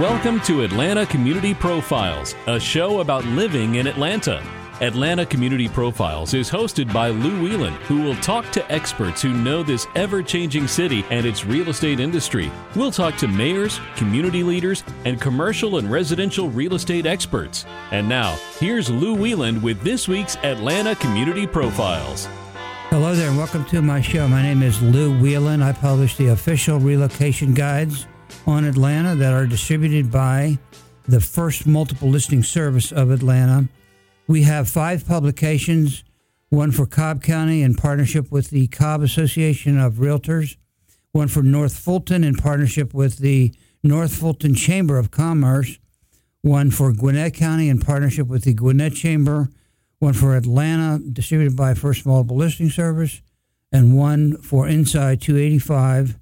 Welcome to Atlanta Community Profiles, a show about living in Atlanta. Atlanta Community Profiles is hosted by Lou Weiland, who will talk to experts who know this ever changing city and its real estate industry. We'll talk to mayors, community leaders, and commercial and residential real estate experts. And now, here's Lou Weiland with this week's Atlanta Community Profiles. Hello there, and welcome to my show. My name is Lou Weiland. I publish the official relocation guides on Atlanta that are distributed by the First Multiple Listing Service of Atlanta. We have five publications one for Cobb County in partnership with the Cobb Association of Realtors, one for North Fulton in partnership with the North Fulton Chamber of Commerce, one for Gwinnett County in partnership with the Gwinnett Chamber, one for Atlanta distributed by First Multiple Listing Service, and one for Inside 285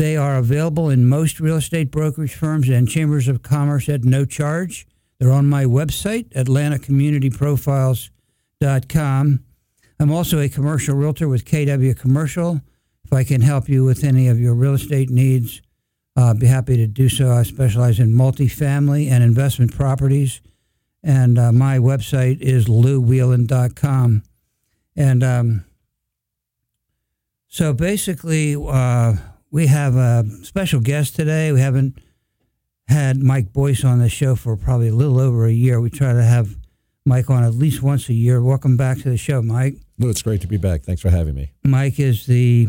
they are available in most real estate brokerage firms and chambers of commerce at no charge. They're on my website, atlantacommunityprofiles.com. I'm also a commercial realtor with KW Commercial. If I can help you with any of your real estate needs, uh, be happy to do so. I specialize in multifamily and investment properties. And uh, my website is louweiland.com. And um, so basically, uh, we have a special guest today. We haven't had Mike Boyce on the show for probably a little over a year. We try to have Mike on at least once a year. Welcome back to the show, Mike. Lou, it's great to be back. Thanks for having me. Mike is the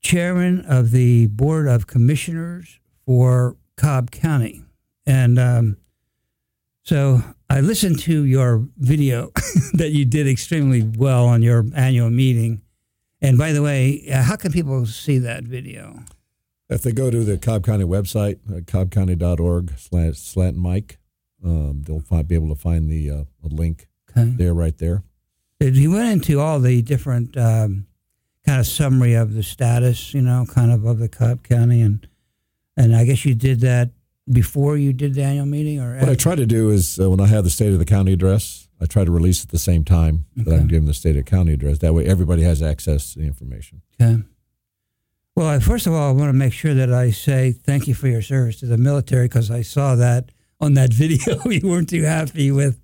chairman of the Board of Commissioners for Cobb County. And um, so I listened to your video that you did extremely well on your annual meeting. And by the way, uh, how can people see that video? If they go to the Cobb County website, uh, cobbcounty.org slash slant Mike, um, they'll find, be able to find the uh, link okay. there, right there. He went into all the different um, kind of summary of the status, you know, kind of of the Cobb County, and and I guess you did that before you did the annual meeting, or what after? I try to do is uh, when I have the state of the county address, I try to release at the same time okay. that I'm giving the state of the county address. That way, everybody has access to the information. Okay. Well, I, first of all, I want to make sure that I say thank you for your service to the military because I saw that on that video. you weren't too happy with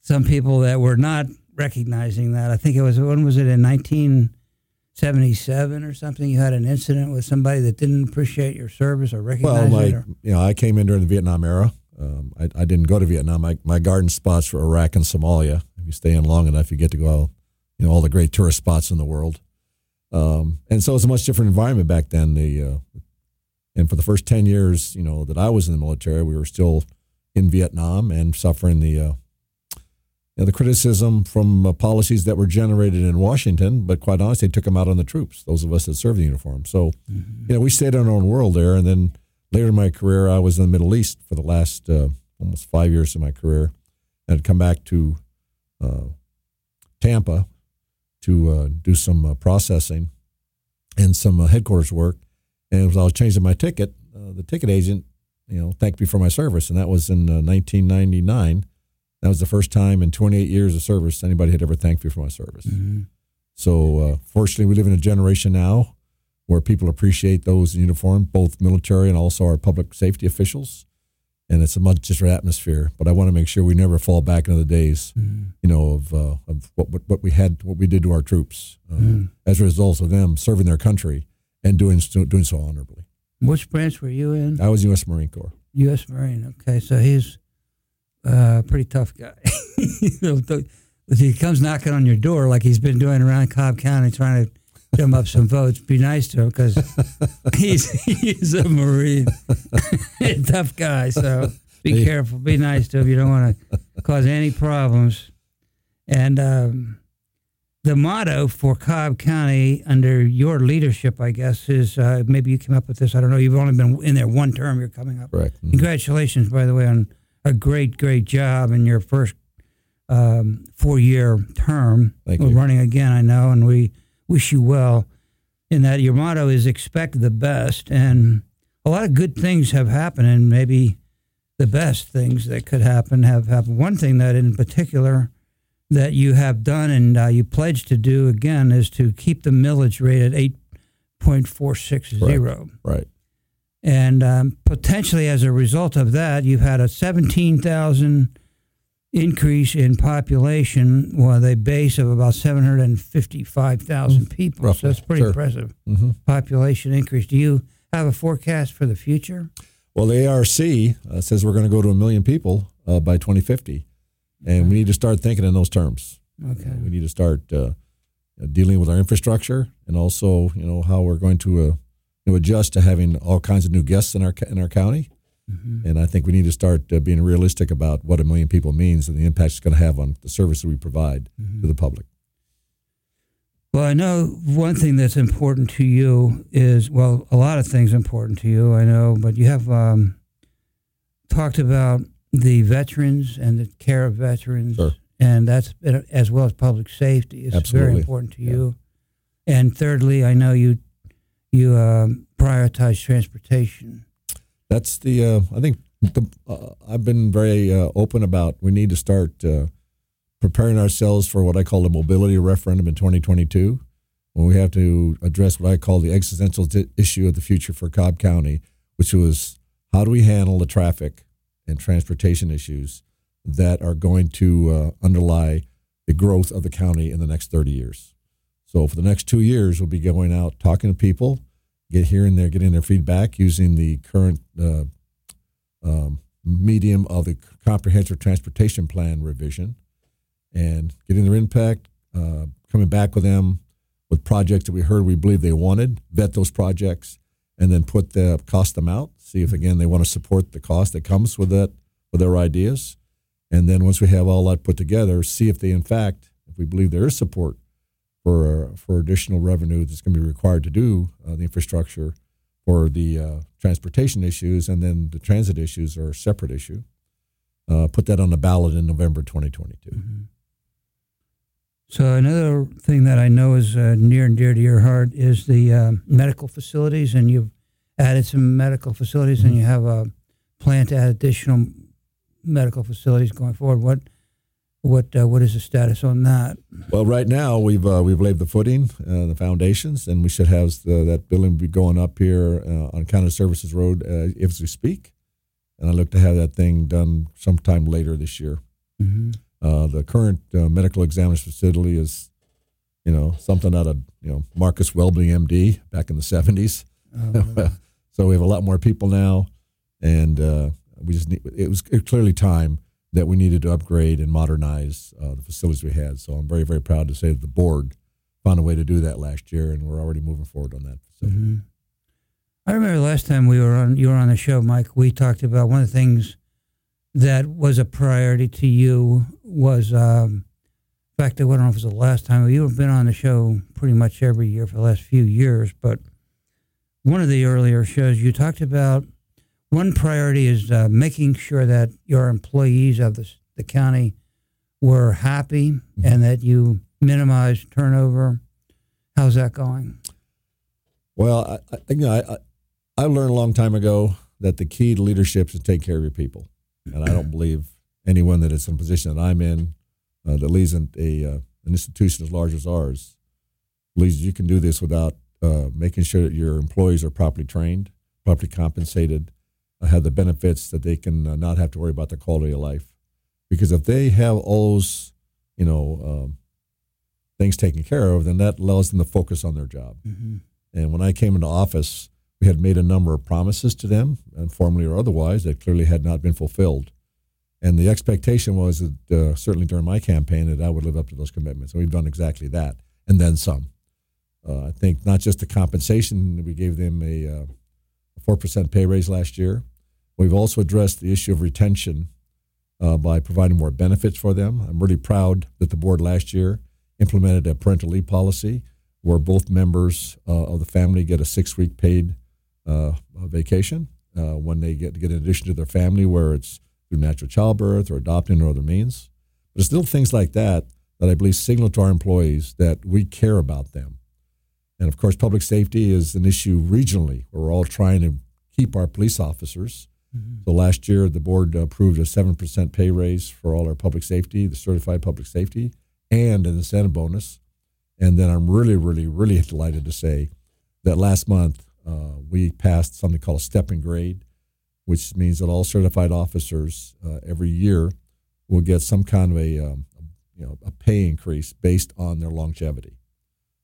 some people that were not recognizing that. I think it was when was it in 1977 or something? You had an incident with somebody that didn't appreciate your service or recognize well, it. Well, you know, I came in during the Vietnam era. Um, I, I, didn't go to Vietnam. My, my garden spots for Iraq and Somalia. If you stay in long enough, you get to go, you know, all the great tourist spots in the world. Um, and so it's a much different environment back then. The uh, and for the first ten years, you know, that I was in the military, we were still in Vietnam and suffering the uh, know, the criticism from uh, policies that were generated in Washington. But quite honestly, took them out on the troops. Those of us that served the uniform. So, mm-hmm. you know, we stayed in our own world there, and then later in my career, I was in the Middle East for the last uh, almost five years of my career. I had come back to uh, Tampa to uh, do some uh, processing and some uh, headquarters work. And as I was changing my ticket, uh, the ticket agent, you know, thanked me for my service. And that was in 1999. That was the first time in 28 years of service anybody had ever thanked me for my service. Mm-hmm. So, fortunately, we live in a generation now where people appreciate those in uniform, both military and also our public safety officials. And it's a much different atmosphere. But I want to make sure we never fall back into the days, mm. you know, of, uh, of what, what, what we had, what we did to our troops uh, mm. as a result of them serving their country and doing doing so honorably. Which branch were you in? I was U.S. Marine Corps. U.S. Marine. Okay, so he's a pretty tough guy. if he comes knocking on your door like he's been doing around Cobb County, trying to him up some votes. Be nice to him because he's he's a Marine, tough guy. So be careful. Be nice to him. You don't want to cause any problems. And um, the motto for Cobb County under your leadership, I guess, is uh, maybe you came up with this. I don't know. You've only been in there one term. You're coming up. Right. Mm-hmm. Congratulations, by the way, on a great, great job in your first um, four-year term. Thank We're you. running again, I know, and we wish you well in that your motto is expect the best. And a lot of good things have happened, and maybe the best things that could happen have happened. One thing that, in particular, that you have done and uh, you pledged to do again is to keep the millage rate at 8.460. Right. right. And um, potentially as a result of that, you've had a 17,000 increase in population with a base of about 755,000 people. Roughly, So that's pretty sure. impressive hmm population increase. Do you have a forecast for the future? Well, the ARC uh, says we're going to go to a million people uh, by 2050, and we need to start thinking in those terms. Okay. We need to start uh, dealing with our infrastructure and also, you know, how we're going to, uh, you know, adjust to having all kinds of new guests in our in our county. Mhm. And I think we need to start uh, being realistic about what a million people means and the impact it's going to have on the service that we provide to the public. Well, I know one thing that's important to you is well, a lot of things important to you. I know, but you have um, talked about the veterans and the care of veterans, Sure. and that's as well as public safety is very important to you. And thirdly, I know you you um, prioritize transportation. That's the. Uh, I think the, uh, I've been very uh, open about. We need to start uh, preparing ourselves for what I call the mobility referendum in 2022, when we have to address what I call the existential t- issue of the future for Cobb County, which was how do we handle the traffic and transportation issues that are going to uh, underlie the growth of the county in the next 30 years. So for the next two years, we'll be going out talking to people, get here and there, getting their feedback using the current uh, um, medium of the comprehensive transportation plan revision, and getting their impact, uh, coming back with them with projects that we heard we believe they wanted, vet those projects, and then put the cost them out. See if again they want to support the cost that comes with that with their ideas, and then once we have all that put together, see if they in fact, if we believe there is support for for additional revenue that's going to be required to do uh, the infrastructure for the uh, transportation issues, and then the transit issues are a separate issue. Uh, put that on the ballot in November 2022. So another thing that I know is uh, near and dear to your heart is the uh, medical facilities, and you've added some medical facilities, and you have a plan to add additional medical facilities going forward. What what uh, what is the status on that? Well, right now we've uh, we've laid the footing, uh, the foundations, and we should have the, that building be going up here uh, on County Services Road uh, as we speak. And I look to have that thing done sometime later this year. Mm-hmm. Uh, the current uh, medical examiner's facility is, you know, something out of you know Marcus Welby, MD, back in the seventies. so we have a lot more people now, and uh, we just need. It was clearly time that we needed to upgrade and modernize uh, the facilities we had. So I'm very very proud to say that the board found a way to do that last year, and we're already moving forward on that. facility. hmm I remember last time we were on you were on the show, Mike. We talked about one of the things that was a priority to you was, um, in fact, I don't know if it was the last time. You've been on the show pretty much every year for the last few years, but one of the earlier shows you talked about one priority is uh, making sure that your employees of the, the county were happy and that you minimize turnover. How's that going? Well, I, I, you know, I, I learned a long time ago that the key to leadership is to take care of your people, and I don't believe anyone that is in a position that I'm in uh, that leads in a uh, an institution as large as ours believes you can do this without uh, making sure that your employees are properly trained, properly compensated, have the benefits that they can uh, not have to worry about their quality of life. Because if they have all those, you know, um, things taken care of, then that allows them to focus on their job. Mm-hmm. And when I came into office, we had made a number of promises to them, informally or otherwise, that clearly had not been fulfilled. And the expectation was that, uh, certainly during my campaign, that I would live up to those commitments. And we've done exactly that, and then some. Uh, I think not just the compensation, we gave them a uh, a 4% pay raise last year. We've also addressed the issue of retention uh, by providing more benefits for them. I'm really proud that the board last year implemented a parental leave policy where both members uh, of the family get a six week paid uh, vacation uh, when they get get in addition to their family, where it's through natural childbirth or adopting or other means. But it's little things like that that I believe signal to our employees that we care about them. And of course, public safety is an issue regionally we're all trying to keep our police officers. So last year, the board approved a 7% pay raise for all our public safety, the certified public safety, and an incentive bonus. And then I'm really, really, really delighted to say that last month uh, we passed something called a step grade, which means that all certified officers uh, every year will get some kind of a um, you know a pay increase based on their longevity.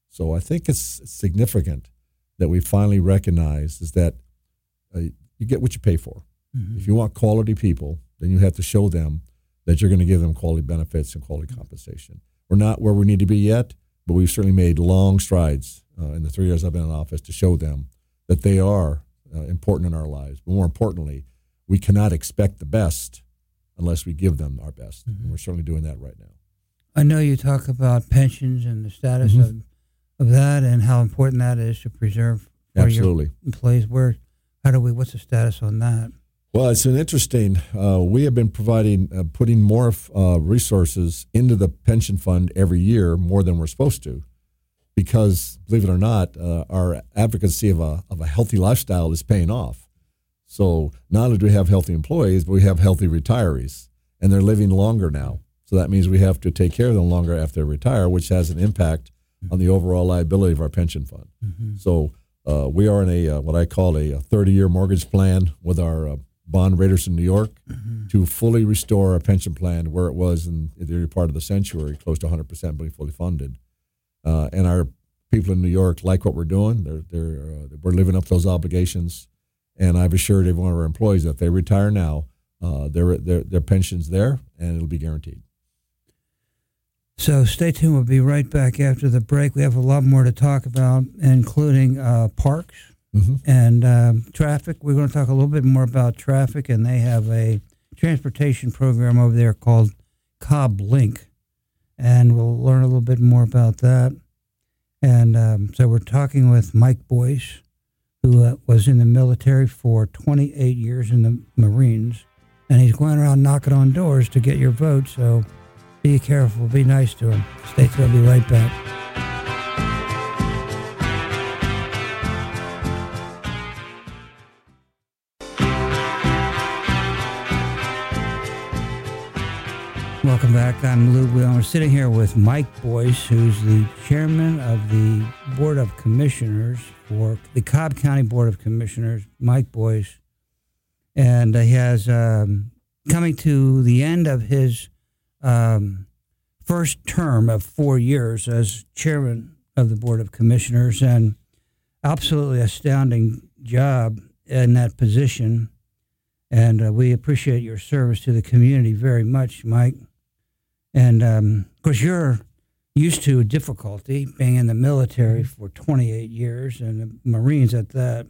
So I think it's significant that we finally recognize is that uh, you get what you pay for. Mm-hmm. If you want quality people, then you have to show them that you're going to give them quality benefits and quality compensation. We're not where we need to be yet, but we've certainly made long strides uh, in the three years I've been in office to show them that they are uh, important in our lives. But more importantly, we cannot expect the best unless we give them our best. Mm-hmm. And we're certainly doing that right now. I know you talk about pensions and the status mm-hmm. of, of that and how important that is to preserve Absolutely. employees. Where, how do we, what's the status on that? Well, it's an interesting. Uh, we have been providing, uh, putting more uh, resources into the pension fund every year, more than we're supposed to, because believe it or not, uh, our advocacy of a of a healthy lifestyle is paying off. So not only do we have healthy employees, but we have healthy retirees, and they're living longer now. So that means we have to take care of them longer after they retire, which has an impact on the overall liability of our pension fund. Mm-hmm. So uh, we are in a uh, what I call a 30 year mortgage plan with our bond raiders in New York mm-hmm. to fully restore our pension plan where it was in the early part of the century, close to 100% being fully funded. Uh, and our people in New York like what we're doing. They're, they're, uh, we're living up those obligations. And I've assured every one of our employees that if they retire now, uh, their, their, their pension's there and it'll be guaranteed. So stay tuned. We'll be right back after the break. We have a lot more to talk about, including uh, parks mm-hmm. and um, traffic. We're going to talk a little bit more about traffic, and they have a transportation program over there called CobbLinc, and we'll learn a little bit more about that. And um, so we're talking with Mike Boyce, who uh, was in the military for 28 years in the Marines, and he's going around knocking on doors to get your vote. So be careful, be nice to him. Stay tuned. I'll be right back. Welcome back. I'm Lou Weiland. We're sitting here with Mike Boyce, who's the chairman of the Board of Commissioners for the Cobb County Board of Commissioners. Mike Boyce, and he has um, coming to the end of his um, first term of four years as chairman of the Board of Commissioners, and absolutely astounding job in that position. And uh, we appreciate your service to the community very much, Mike. And um, of course, you're used to difficulty being in the military for 28 years and the Marines at that,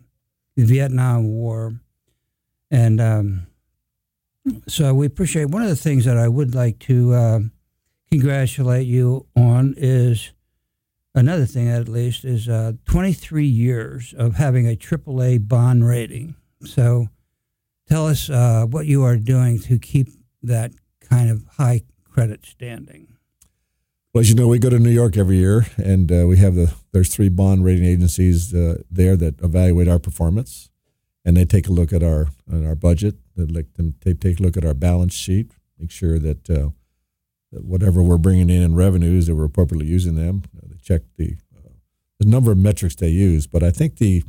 the Vietnam War. And um, so we appreciate one of the things that I would like to uh, congratulate you on is another thing, at least, is uh, 23 years of having a AAA bond rating. So tell us uh, what you are doing to keep that kind of high credit standing? Well, as you know, we go to New York every year, and uh, we have the there's three bond rating agencies uh, there that evaluate our performance, and they take a look at our at our budget. They like them they take a look at our balance sheet, make sure that, uh, that whatever we're bringing in in revenues that we're appropriately using them. Uh, they check the uh, the number of metrics they use, but I think the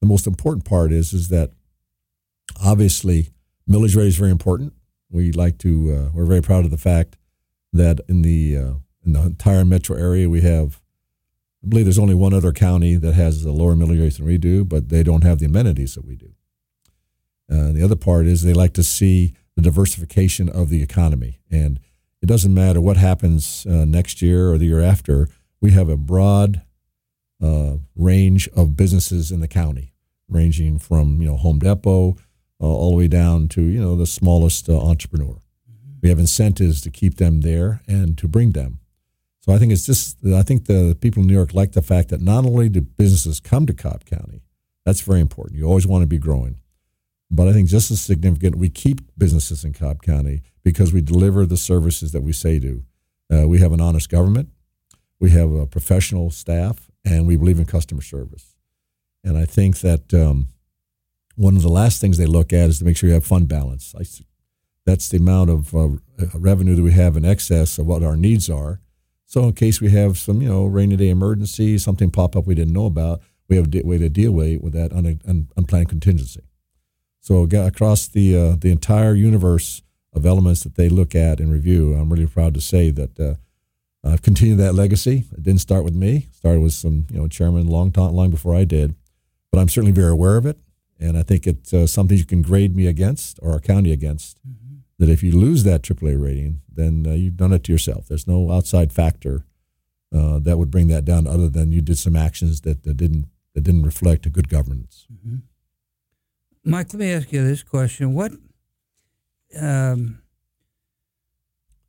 the most important part is is that obviously millage rate is very important. We like to uh, we're very proud of the fact that in the uh, in the entire metro area we have I believe there's only one other county that has a lower millage rate than we do, but they don't have the amenities that we do. Uh, the other part is they like to see the diversification of the economy, and it doesn't matter what happens uh, next year or the year after. We have a broad uh, range of businesses in the county, ranging from you know Home Depot uh, all the way down to you know the smallest uh, entrepreneur. We have incentives to keep them there and to bring them. So I think it's just, I think the people in New York like the fact that not only do businesses come to Cobb County, that's very important. You always want to be growing. But I think just as significant, we keep businesses in Cobb County because we deliver the services that we say do. Uh, we have an honest government, we have a professional staff, and we believe in customer service. And I think that um, one of the last things they look at is to make sure you have fund balance. I that's the amount of uh, revenue that we have in excess of what our needs are. So in case we have some, you know, rainy day emergency, something pop up we didn't know about, we have a way to deal with, with that un, un, unplanned contingency. So across the uh, the entire universe of elements that they look at and review, I'm really proud to say that uh, I've continued that legacy. It didn't start with me; it started with some you know chairman long time, long before I did. But I'm certainly very aware of it, and I think it's uh, something you can grade me against or our county against. Mm-hmm. That if you lose that AAA rating, then uh, you've done it to yourself. There's no outside factor uh, that would bring that down, other than you did some actions that, that didn't that didn't reflect a good governance. Mm-hmm. Mike, let me ask you this question: What um,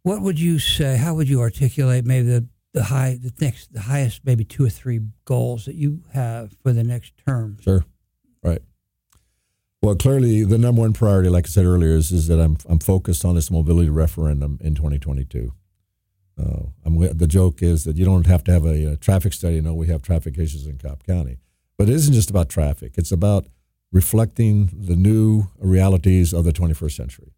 what would you say? How would you articulate maybe the the high the next the highest maybe two or three goals that you have for the next term? Sure, right. Well, clearly the number one priority, like I said earlier, is, is that I'm I'm focused on this mobility referendum in 2022. Uh, the joke is that you don't have to have a, a traffic study. No, we have traffic issues in Cobb County, but it isn't just about traffic. It's about reflecting the new realities of the 21st century.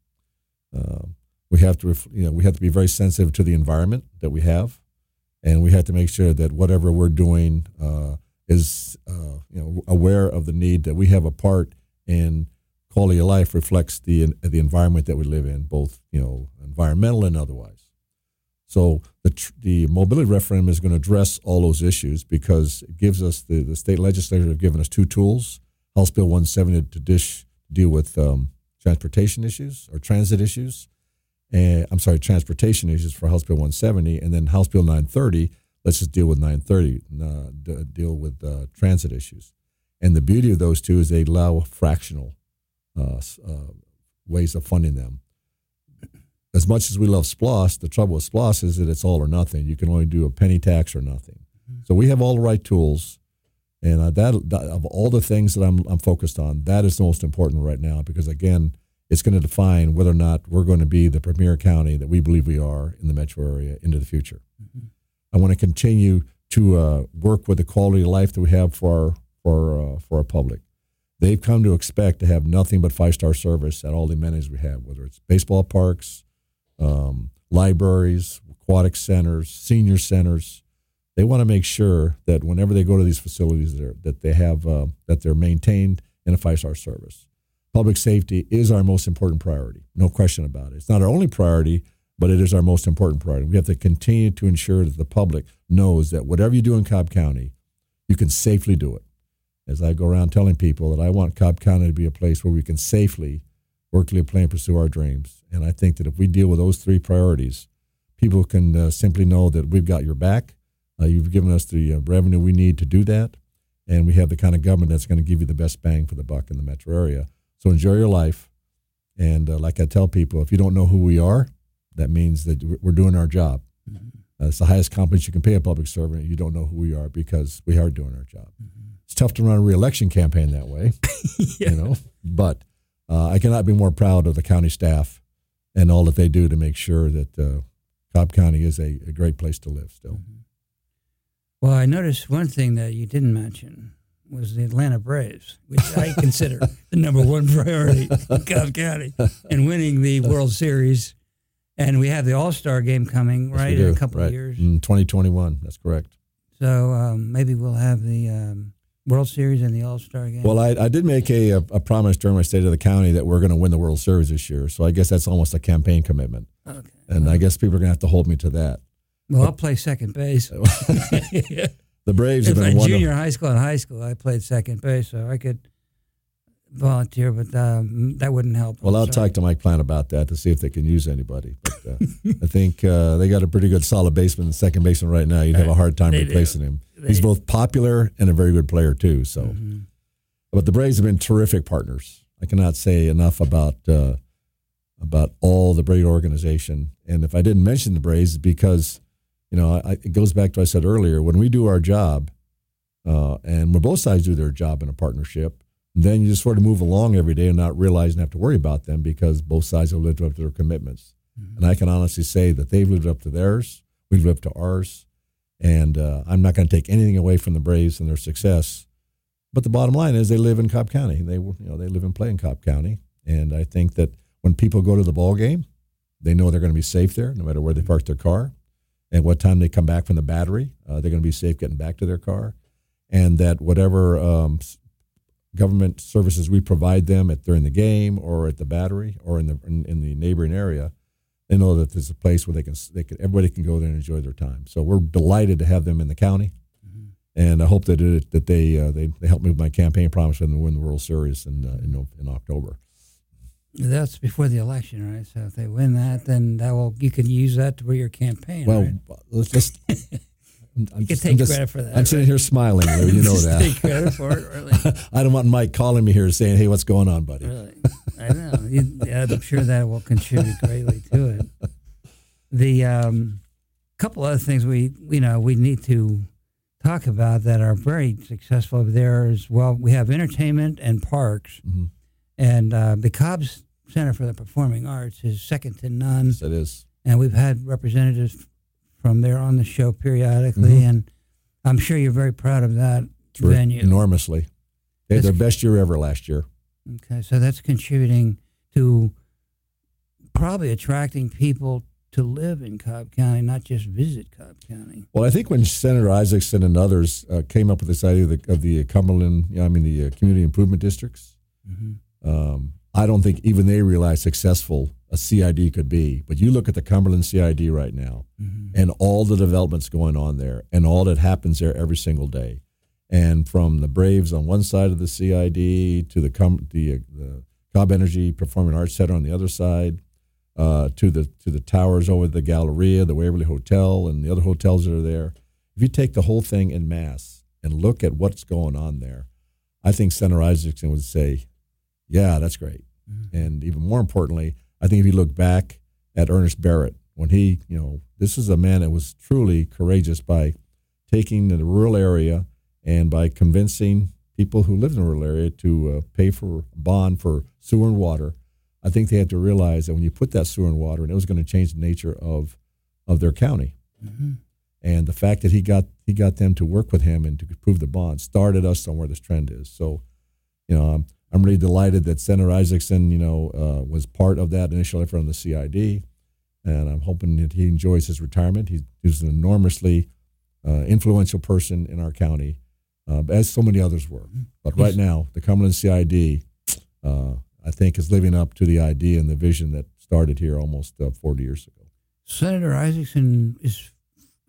Uh, we have to, you know, we have to be very sensitive to the environment that we have, and we have to make sure that whatever we're doing uh, is, uh, you know, aware of the need that we have a part in quality of life reflects the the environment that we live in, both you know, environmental and otherwise. So the the mobility referendum is going to address all those issues because it gives us the, the state legislature have given us two tools House Bill 170 to dish, deal with um, transportation issues or transit issues. And I'm sorry, transportation issues for House Bill 170, and then House Bill 930. Let's just deal with 930, uh, d- deal with uh, transit issues. And the beauty of those two is they allow fractional uh, uh ways of funding them. As much as we love SPLOST, the trouble with SPLOST is that it's all or nothing. You can only do a penny tax or nothing. Mm-hmm. So we have all the right tools and uh, that, that, of all the things that I'm, I'm focused on, that is the most important right now because again, it's going to define whether or not we're going to be the premier county that we believe we are in the metro area into the future. Mm-hmm. I want to continue to uh, work with the quality of life that we have for our for uh, for our public. They've come to expect to have nothing but five star service at all the amenities we have, whether it's baseball parks, um, libraries, aquatic centers, senior centers they want to make sure that whenever they go to these facilities, that they have uh, that they're maintained in a five star service. Public safety is our most important priority, no question about it. It's not our only priority, but it is our most important priority. We have to continue to ensure that the public knows that whatever you do in Cobb County, you can safely do it. As I go around telling people that I want Cobb County to be a place where we can safely work, live, play, and pursue our dreams. And I think that if we deal with those three priorities, people can uh, simply know that we've got your back uh, you've given us the uh, revenue we need to do that, and we have the kind of government that's going to give you the best bang for the buck in the metro area. So enjoy your life. And uh, like I tell people, if you don't know who we are, that means that we're doing our job. Mm-hmm. Uh, it's the highest compliment you can pay a public servant. You don't know who we are because we are doing our job. Mm-hmm. It's tough to run a reelection campaign that way, yeah. you know. But uh, I cannot be more proud of the county staff and all that they do to make sure that uh, Cobb County is a, a, great place to live still. Mm-hmm. Well, I noticed one thing that you didn't mention was the Atlanta Braves, which I consider the number one priority in Cobb County, and winning the World Series. And we have the All Star game coming yes, right in a couple right. of years. In 2021, that's correct. So um, maybe we'll have the um, World Series and the All Star game. Well, I, I did make a, a, promise during my state of the county that we're going to win the World Series this year. So I guess that's almost a campaign commitment. Okay. And I guess people are going to have to hold me to that. Well, I'll play second base. the Braves have been in junior high school and high school. I played second base, so I could volunteer, but um, that wouldn't help. Well, I'll talk to Mike Plant about that to see if they can use anybody. But uh, I think uh, they got a pretty good solid baseman and second baseman right now. You'd have a hard time they replacing do. him. They He's both popular and a very good player too. So, mm-hmm. but the Braves have been terrific partners. I cannot say enough about uh, about all the Braves organization. And if I didn't mention the Braves, because you know, I, it goes back to what I said earlier. When we do our job, uh, and when both sides do their job in a partnership, then you just sort of move along every day and not realize and have to worry about them because both sides have lived up to their commitments. Mm-hmm. And I can honestly say that they've lived up to theirs, we've lived up to ours, and uh, I'm not going to take anything away from the Braves and their success. But the bottom line is they live in Cobb County. They you know they live and play in Cobb County, and I think that when people go to the ball game, they know they're going to be safe there, no matter where they park their car and what time they come back from the battery. Uh, they're going to be safe getting back to their car. and that whatever um, government services we provide them at during the game or at the battery or in the in, in, the neighboring area, they know that there's a place where they can they can everybody can go there and enjoy their time. So we're delighted to have them in the county, mm-hmm. and I hope that it, that they, uh, they they help me with my campaign promise and win the World Series in uh, in, in October. That's before the election, right? So if they win that, then that will you can use that to for your campaign. Well, right? let's just I'm, you just, take just, that. I'm right? sitting here smiling, Lou. You know that. take credit for it, really. I don't want Mike calling me here saying, "Hey, what's going on, buddy?" Really, I know. I'm sure that will contribute greatly to it. The um, couple other things we you know we need to talk about that are very successful over there is well, we have entertainment and parks, mm-hmm. and uh, the Cobb's Center for the Performing Arts is second to none. Yes, it is. And we've had representatives from there on the show periodically, mm-hmm. and I'm sure you're very proud of that For venue. Enormously. They had their best year ever last year. Okay, so that's contributing to probably attracting people to live in Cobb County, not just visit Cobb County. Well, I think when Senator Isakson and others uh, came up with this idea of the, of the Cumberland, you know, I mean the uh, community improvement districts, mm-hmm. um, I don't think even they realized successful a CID could be. But you look at the Cumberland CID right now mm-hmm. and all the developments going on there and all that happens there every single day. And from the Braves on one side of the CID to the, Com- the, uh, the Cobb Energy Performing Arts Center on the other side, uh, to the to the towers over the Galleria, the Waverly Hotel, and the other hotels that are there. If you take the whole thing in mass and look at what's going on there, I think Senator Isakson would say, "Yeah, that's great." Mm-hmm. And even more importantly, I think if you look back at Ernest Barrett, when he, you know, this is a man that was truly courageous by taking the rural area and by convincing people who lived in the rural area to uh, pay for a bond for sewer and water. I think they had to realize that when you put that sewer and water, and it was going to change the nature of of their county. Mm-hmm. And the fact that he got he got them to work with him and to prove the bond started us on where this trend is. So, you know, um, I'm really delighted that Senator Isakson, you know, uh, was part of that initial effort on the CID, and I'm hoping that he enjoys his retirement. He's, he's an enormously uh, influential person in our county, uh, as so many others were. But right now, the Cumberland CID, uh, I think, is living up to the idea and the vision that started here almost uh, 40 years ago. Senator Isakson is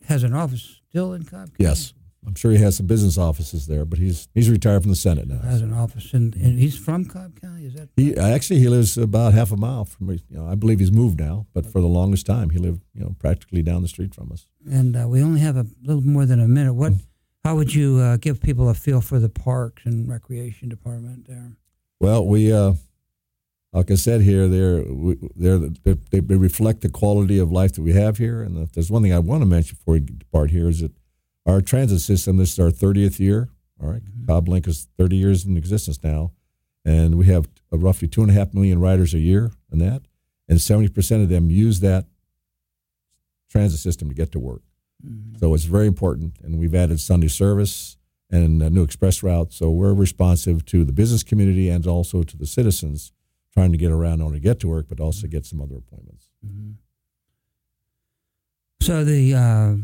has an office still in Cobb County? Yes. I'm sure he has some business offices there, but he's he's retired from the Senate now. Has an office, and, and he's from Cobb County. Is that? He actually he lives about half a mile from. You know, I believe he's moved now, but for the longest time he lived you know practically down the street from us. And uh, we only have a little more than a minute. What? How would you uh, give people a feel for the parks and recreation department there? Well, we. Uh, like I said here, they're, they're, they they reflect the quality of life that we have here. And if there's one thing I want to mention before we depart here is that our transit system, this is our 30th year. All right. mm-hmm. CobbLinc is 30 years in existence now. And we have roughly two and a half million riders a year in that. And 70% of them use that transit system to get to work. Mm-hmm. So it's very important. And we've added Sunday service and a new express route. So we're responsive to the business community and also to the citizens trying to get around, not only get to work, but also get some other appointments. Mm-hmm. So the uh,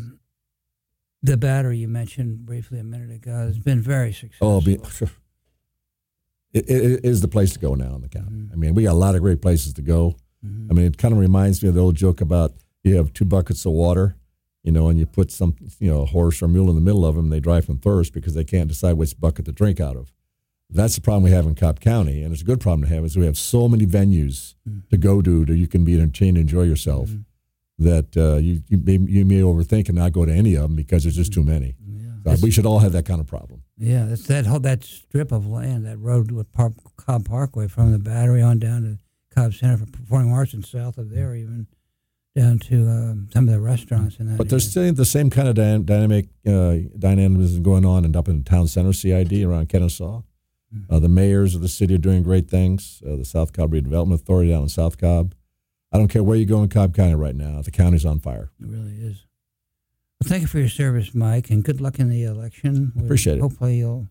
the battery you mentioned briefly a minute ago has been very successful. Oh, be, it, it is the place to go now in the county. Mm-hmm. I mean, we got a lot of great places to go. Mm-hmm. I mean, it kind of reminds me of the old joke about you have two buckets of water, you know, and you put some, you know, a horse or a mule in the middle of them, and they dry from thirst because they can't decide which bucket to drink out of. That's the problem we have in Cobb County, and it's a good problem to have. Is we have so many venues mm-hmm. to go to that you can be entertained, and enjoy yourself. That uh, you you may, you may overthink and not go to any of them because there's just too many. Yeah. So we should all have that kind of problem. Yeah, it's that whole that strip of land, that road with Park, Cobb Parkway from the Battery on down to Cobb Center for Performing Arts and south of there even down to um, some of the restaurants and that. But there's still the same kind of dy- dynamic uh, dynamism going on and up in the town center CID around Kennesaw. Mm-hmm. Uh, the mayors of the city are doing great things. Uh, the South Cobb Redevelopment Authority down in South Cobb I don't care where you go in Cobb County right now. The county's on fire. It really is. Well, thank you for your service, Mike, and good luck in the election. We Appreciate it. Hopefully, you'll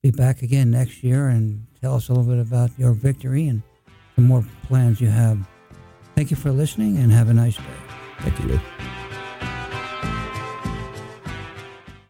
be back again next year and tell us a little bit about your victory and the more plans you have. Thank you for listening and have a nice day. Thank you, Lou.